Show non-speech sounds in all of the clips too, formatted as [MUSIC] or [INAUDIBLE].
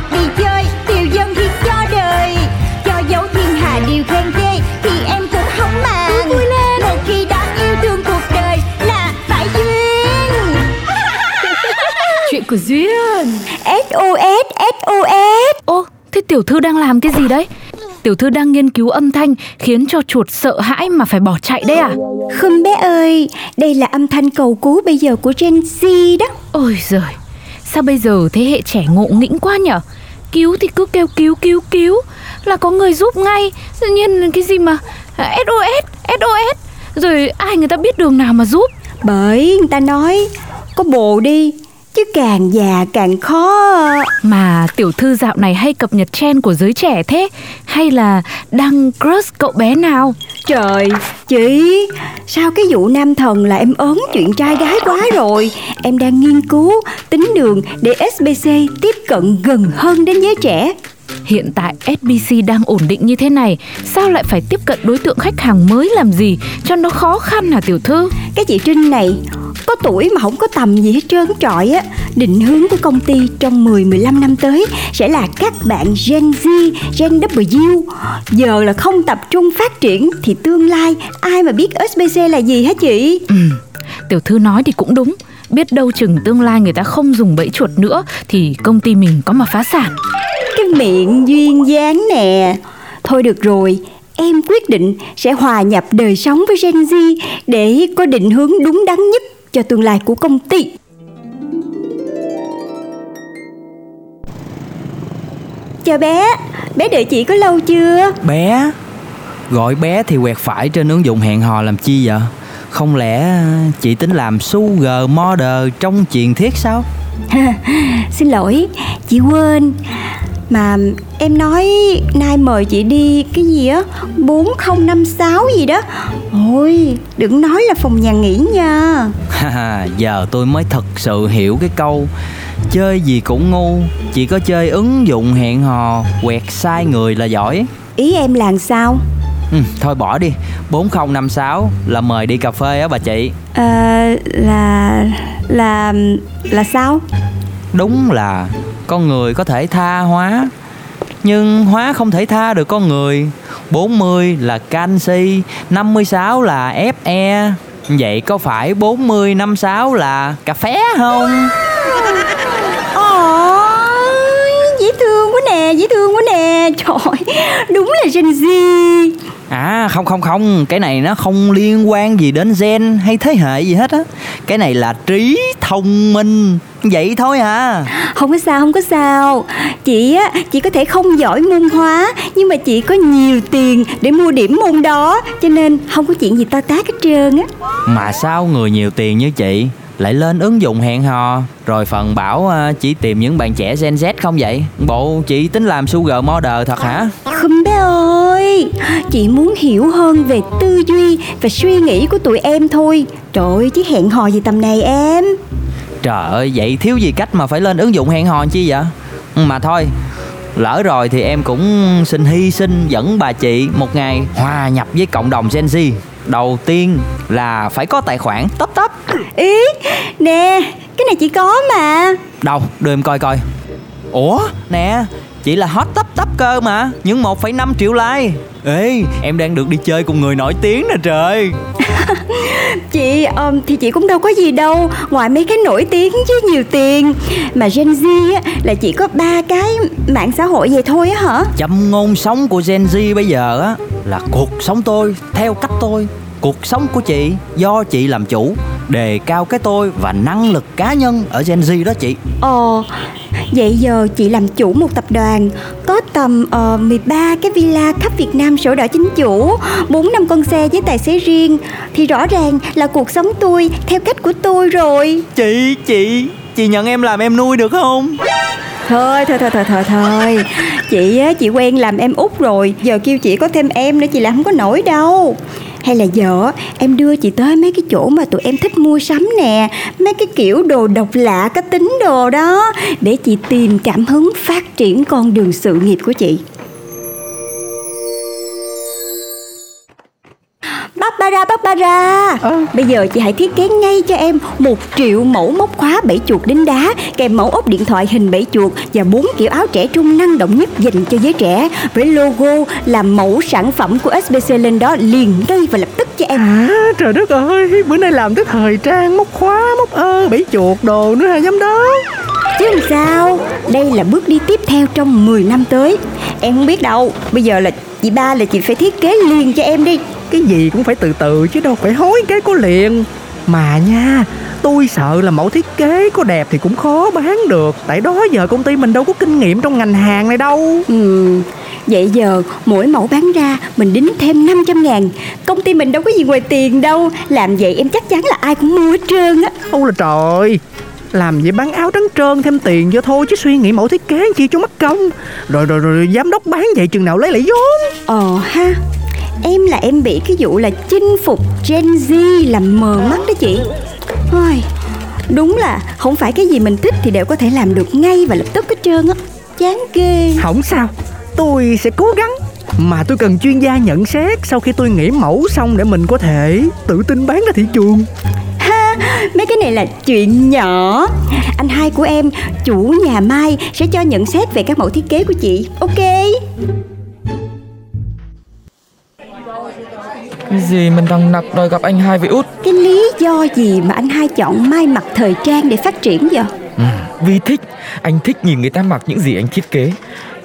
hoặc đi chơi Tiêu dân thì cho đời Cho dấu thiên hà điều khen ghê Thì em cũng không màng vui lên. Một khi đã yêu thương cuộc đời Là phải duyên Chuyện của Duyên SOS SOS Ô, thế tiểu thư đang làm cái gì đấy? Tiểu thư đang nghiên cứu âm thanh khiến cho chuột sợ hãi mà phải bỏ chạy đấy à? Không bé ơi Đây là âm thanh cầu cứu bây giờ của Gen Z đó Ôi giời, sao bây giờ thế hệ trẻ ngộ nghĩnh quá nhở? Cứu thì cứ kêu cứu cứu cứu là có người giúp ngay. Tự nhiên cái gì mà à, SOS, SOS rồi ai người ta biết đường nào mà giúp? Bởi người ta nói Có bồ đi Chứ càng già càng khó. Mà tiểu thư dạo này hay cập nhật trend của giới trẻ thế. Hay là đang crush cậu bé nào? Trời Chị Sao cái vụ nam thần là em ớn chuyện trai gái quá rồi? Em đang nghiên cứu Tính đường để SBC tiếp cận gần hơn đến giới trẻ. Hiện tại SBC đang ổn định như thế này Sao lại phải tiếp cận đối tượng khách hàng mới làm gì? Cho nó khó khăn hả tiểu thư? Cái chị Trinh này có tuổi mà không có tầm gì hết trơn trọi á. Định hướng của công ty trong 10-15 năm tới Sẽ là các bạn Gen Z, Gen W. Giờ là không tập trung phát triển Thì tương lai ai mà biết SBC là gì hả chị? Ừ, tiểu thư nói thì cũng đúng. Biết đâu chừng tương lai người ta không dùng bẫy chuột nữa Thì công ty mình có mà phá sản. Cái miệng duyên dáng nè. Thôi được rồi Em quyết định sẽ hòa nhập đời sống với Gen Z Để có định hướng đúng đắn nhất cho tương lai của công ty. Chào bé, bé đợi chị có lâu chưa? Bé Gọi bé thì quẹt phải trên ứng dụng hẹn hò làm chi vậy? Không lẽ chị tính làm sugar model trong truyền thuyết sao? [LAUGHS] Xin lỗi, chị quên Mà em nói nay mời chị đi cái gì á? 4056 gì đó. Ôi, đừng nói là phòng nhà nghỉ nha. Giờ tôi mới thật sự hiểu cái câu Chơi gì cũng ngu Chỉ có chơi ứng dụng hẹn hò Quẹt sai người là giỏi. Ý em là sao? ừ, Thôi bỏ đi 4056 là mời đi cà phê á bà chị. À, là là là sao? Đúng là con người có thể tha hóa. Nhưng hóa không thể tha được con người. 40 là canxi 56 là Fe Vậy có phải 40 56 là cà phê không? Ôi, dễ thương quá nè, dễ thương quá nè. Trời, đúng là Gen Z. À không không không. Cái này nó không liên quan gì đến gen hay thế hệ gì hết á. Cái này là trí thông minh. Vậy thôi à. Không có sao, không có sao. Chị á, chị có thể không giỏi môn hóa Nhưng mà chị có nhiều tiền để mua điểm môn đó Cho nên không có chuyện gì to tát hết trơn á. Mà sao người nhiều tiền như chị Lại lên ứng dụng hẹn hò Rồi phần bảo à, chỉ tìm những bạn trẻ Gen Z không vậy? Bộ chị tính làm sugar model thật hả? Không bé ơi Chị muốn hiểu hơn về tư duy và suy nghĩ của tụi em thôi. Trời ơi, chứ hẹn hò gì tầm này em Trời ơi vậy thiếu gì cách mà phải lên ứng dụng hẹn hò chi vậy? Mà thôi Lỡ rồi thì em cũng xin hy sinh dẫn bà chị một ngày hòa nhập với cộng đồng Gen Z. Đầu tiên là phải có tài khoản tấp tấp. Ý, nè, cái này chị có mà. Đâu, đưa em coi coi. Ủa, nè, chị là hot tấp tấp cơ mà Những 1,5 triệu like. Ê, em đang được đi chơi cùng người nổi tiếng nè trời [LAUGHS] Chị, um, thì chị cũng đâu có gì đâu. Ngoài mấy cái nổi tiếng chứ nhiều tiền. Mà Gen Z á, là chỉ có ba cái mạng xã hội vậy thôi á hả? Châm ngôn sống của Gen Z bây giờ á Là cuộc sống tôi, theo cách tôi. Cuộc sống của chị, do chị làm chủ Đề cao cái tôi và năng lực cá nhân ở Gen Z đó chị. Ồ, vậy giờ chị làm chủ một tập đoàn Có tầm uh, 13 cái villa khắp Việt Nam sổ đỏ chính chủ 4 năm con xe với tài xế riêng. Thì rõ ràng là cuộc sống tôi theo cách của tôi rồi. Chị, chị, Chị nhận em làm em nuôi được không? Thôi thôi thôi thôi thôi thôi. Chị á chị quen làm em út rồi. Giờ kêu chị có thêm em nữa chị làm không có nổi đâu hay là vợ em đưa chị tới mấy cái chỗ mà tụi em thích mua sắm nè, Mấy cái kiểu đồ độc lạ cá tính đồ đó, Để chị tìm cảm hứng phát triển con đường sự nghiệp của chị. Barbara, Barbara Ờ. Bây giờ chị hãy thiết kế ngay cho em một triệu mẫu móc khóa bảy chuột đính đá Kèm mẫu ốc điện thoại hình bảy chuột Và bốn kiểu áo trẻ trung năng động nhất dành cho giới trẻ Với logo là mẫu sản phẩm của SBC lên đó liền ngay và lập tức cho em. À trời đất ơi Bữa nay làm tới thời trang Móc khóa, móc ơ, bẫy chuột đồ nữa hả giám đốc? Chứ làm sao? Đây là bước đi tiếp theo trong 10 năm tới. Em không biết đâu Bây giờ là chị ba là chị phải thiết kế liền cho em đi Cái gì cũng phải từ từ chứ đâu phải hối cái có liền. Mà nha Tôi sợ là mẫu thiết kế có đẹp thì cũng khó bán được. Tại đó giờ công ty mình đâu có kinh nghiệm trong ngành hàng này đâu. Ừm, Vậy giờ mỗi mẫu bán ra mình đính thêm 500 ngàn. Công ty mình đâu có gì ngoài tiền đâu. Làm vậy em chắc chắn là ai cũng mua hết trơn á. Ôi là trời làm vậy bán áo trắng trơn thêm tiền cho thôi chứ suy nghĩ mẫu thiết kế chi cho mất công. Rồi rồi rồi giám đốc bán vậy chừng nào lấy lại vốn? Ờ ha Em là em bị cái vụ là chinh phục Gen Z làm mờ mắt đó chị. Ôi, Đúng là không phải cái gì mình thích thì đều có thể làm được ngay và lập tức hết trơn á. Chán ghê. Không sao tôi sẽ cố gắng. Mà tôi cần chuyên gia nhận xét sau khi tôi nghĩ mẫu xong để mình có thể tự tin bán ra thị trường. Ha Mấy cái này là chuyện nhỏ. Anh hai của em Chủ nhà Mai sẽ cho nhận xét về các mẫu thiết kế của chị. Ok Cái gì mình đang nặc đòi gặp anh hai với út? Cái lý do gì mà anh hai chọn Mai mặc thời trang để phát triển vậy? Ừ, Vì thích. Anh thích nhìn người ta mặc những gì anh thiết kế.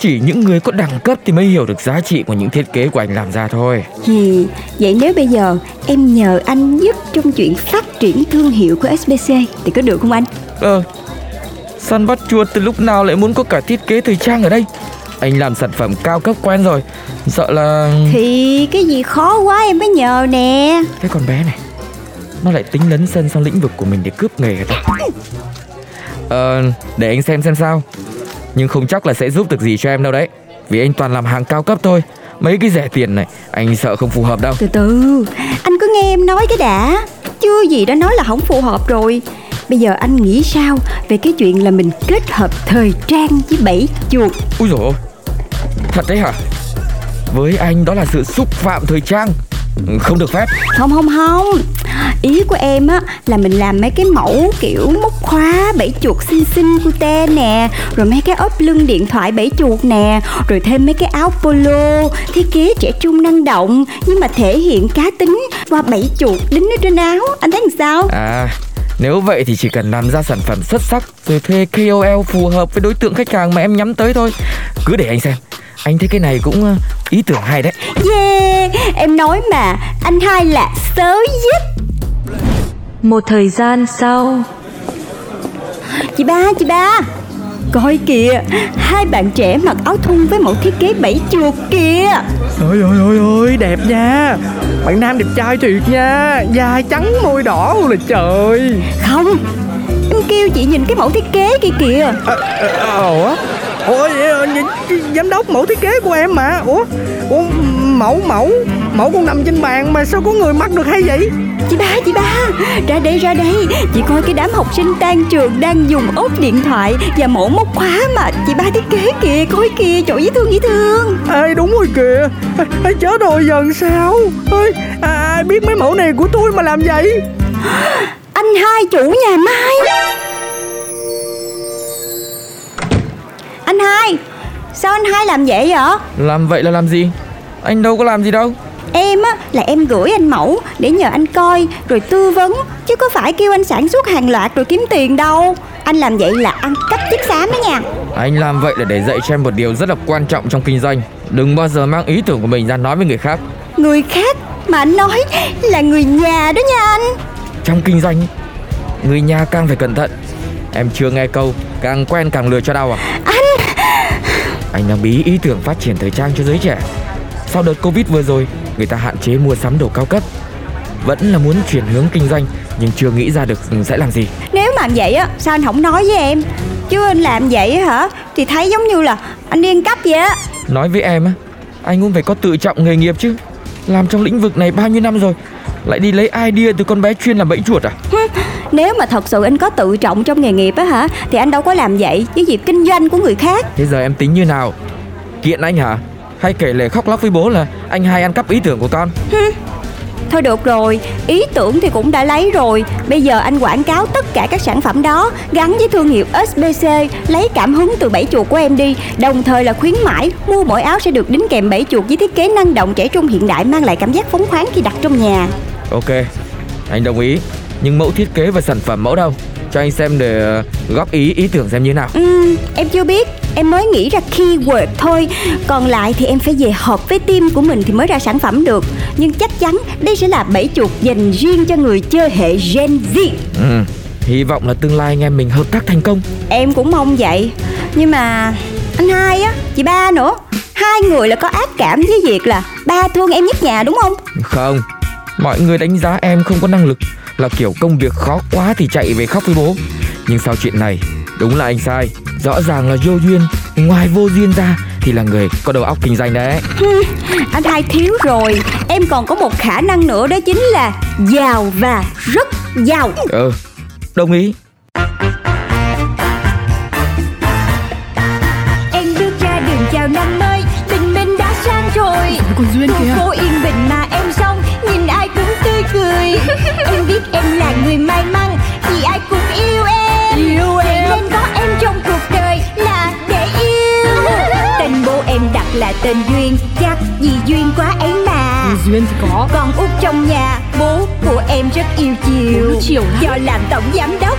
Chỉ những người có đẳng cấp thì mới hiểu được giá trị của những thiết kế của anh làm ra thôi. Gì? Vậy nếu bây giờ em nhờ anh giúp trong chuyện phát triển thương hiệu của SBC Thì có được không anh? Ờ Săn bắt chuột từ lúc nào lại muốn có cả thiết kế thời trang ở đây Anh làm sản phẩm cao cấp quen rồi. Sợ là Thì cái gì khó quá em mới nhờ nè. Cái con bé này Nó lại tính lấn sân sang lĩnh vực của mình để cướp nghề ta? Ờ Để anh xem xem sao. Nhưng không chắc là sẽ giúp được gì cho em đâu đấy. Vì anh toàn làm hàng cao cấp thôi. Mấy cái rẻ tiền này Anh sợ không phù hợp đâu. Từ từ Anh cứ nghe em nói cái đã. Chưa gì đã nói là không phù hợp rồi. Bây giờ anh nghĩ sao về cái chuyện là mình kết hợp thời trang với bẫy chuột? Úi dồi ôi Thật đấy hả? Với anh đó là sự xúc phạm thời trang. Không được phép. Không không không. Ý của em á là mình làm mấy cái mẫu kiểu móc khóa bẫy chuột xinh xinh cute nè Rồi mấy cái ốp lưng điện thoại bẫy chuột nè Rồi thêm mấy cái áo polo Thiết kế trẻ trung năng động Nhưng mà thể hiện cá tính qua bẫy chuột đính ở trên áo. Anh thấy làm sao? À nếu vậy thì chỉ cần làm ra sản phẩm xuất sắc Rồi thuê KOL phù hợp với đối tượng khách hàng mà em nhắm tới thôi. Cứ để anh xem Anh thấy cái này cũng ờ, ý tưởng hay đấy. Yeah Em nói mà Anh hai là sớ nhất Một thời gian sau. Chị ba chị ba. Coi kìa Hai bạn trẻ mặc áo thun với mẫu thiết kế bẫy chuột kìa. Ôi ôi ôi ôi đẹp nha. Bạn nam đẹp trai tuyệt nha. Da trắng môi đỏ luôn là trời. Không Em kêu chị nhìn cái mẫu thiết kế kia kìa. À, à, Ủa Ủa ờ, giám đốc mẫu thiết kế của em mà. Ủa, Ủa mẫu mẫu Mẫu con nằm trên bàn mà sao có người mặc được hay vậy? Chị ba chị ba Ra đây ra đây. Chị coi cái đám học sinh tan trường Đang dùng ốp điện thoại Và mẫu móc khóa mà chị ba thiết kế kìa Coi kìa chỗ dễ thương dễ thương. Ê đúng rồi kìa. Ê, Chết rồi giờ sao? Ê, à, Ai biết mấy mẫu này của tôi mà làm vậy? Anh hai chủ nhà Mai Anh hai Sao anh hai làm vậy vậy? Làm vậy là làm gì? Anh đâu có làm gì đâu. Em á là em gửi anh mẫu Để nhờ anh coi Rồi tư vấn Chứ có phải kêu anh sản xuất hàng loạt rồi kiếm tiền đâu. Anh làm vậy là ăn cắp chiếc xám đó nha. Anh làm vậy là để dạy cho em một điều rất là quan trọng trong kinh doanh. Đừng bao giờ mang ý tưởng của mình ra nói với người khác. Người khác mà anh nói là người nhà đó nha anh. Trong kinh doanh Người nhà càng phải cẩn thận. Em chưa nghe câu Càng quen càng lừa cho đau à? Anh Anh đang bí ý tưởng phát triển thời trang cho giới trẻ. Sau đợt Covid vừa rồi Người ta hạn chế mua sắm đồ cao cấp. Vẫn là muốn chuyển hướng kinh doanh Nhưng chưa nghĩ ra được sẽ làm gì. Nếu mà vậy á Sao anh không nói với em? Chứ anh làm vậy hả Thì thấy giống như là anh đi ăn cắp vậy á. Nói với em á Anh cũng phải có tự trọng nghề nghiệp chứ. Làm trong lĩnh vực này bao nhiêu năm rồi Lại đi lấy idea từ con bé chuyên làm bẫy chuột à [LAUGHS] Nếu mà thật sự anh có tự trọng trong nghề nghiệp á hả Thì anh đâu có làm vậy với việc kinh doanh của người khác. Thế giờ em tính như nào? Kiện anh hả? Hay kể lể khóc lóc với bố là Anh hay ăn cắp ý tưởng của con? Thôi được rồi, ý tưởng thì cũng đã lấy rồi. Bây giờ anh quảng cáo tất cả các sản phẩm đó Gắn với thương hiệu SBC Lấy cảm hứng từ bẫy chuột của em đi. Đồng thời là khuyến mãi Mua mỗi áo sẽ được đính kèm bẫy chuột với thiết kế năng động trẻ trung hiện đại Mang lại cảm giác phóng khoáng khi đặt trong nhà. Ok Anh đồng ý Nhưng mẫu thiết kế và sản phẩm mẫu đâu? Cho anh xem để ờ, góp ý ý tưởng xem như thế nào. Ừm, em chưa biết. Em mới nghĩ ra keyword thôi. Còn lại thì em phải về họp với team của mình thì mới ra sản phẩm được. Nhưng chắc chắn đây sẽ là bẫy chuột dành riêng cho người chơi hệ Gen Z. Ừ. Hy vọng là tương lai anh em mình hợp tác thành công. Em cũng mong vậy. Nhưng mà anh hai á, chị ba nữa Hai người là có ác cảm với việc là ba thương em nhất nhà đúng không? Không Mọi người đánh giá em không có năng lực Là kiểu công việc khó quá thì chạy về khóc với bố. Nhưng sau chuyện này Đúng là anh sai. Rõ ràng là vô duyên Ngoài vô duyên ra Thì là người có đầu óc kinh doanh đấy. Anh hai thiếu rồi. Em còn có một khả năng nữa đó chính là Giàu và rất giàu. Ừ Đồng ý. Em bước ra đường chào năm mới Tình mình đã sang rồi. Còn Duyên Khu phố yên bình mà em xong Nhìn ai cũng tươi cười [LAUGHS] biết em là người may mắn Vì ai cũng yêu em. Yêu em. Nên có em trong cuộc đời là để yêu. [LAUGHS] Tên bố em đặt là tên Duyên Chắc vì duyên quá ấy mà. Duyên thì có. Con út trong nhà Bố của em rất yêu chiều. Chiều lắm. Do làm tổng giám đốc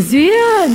đời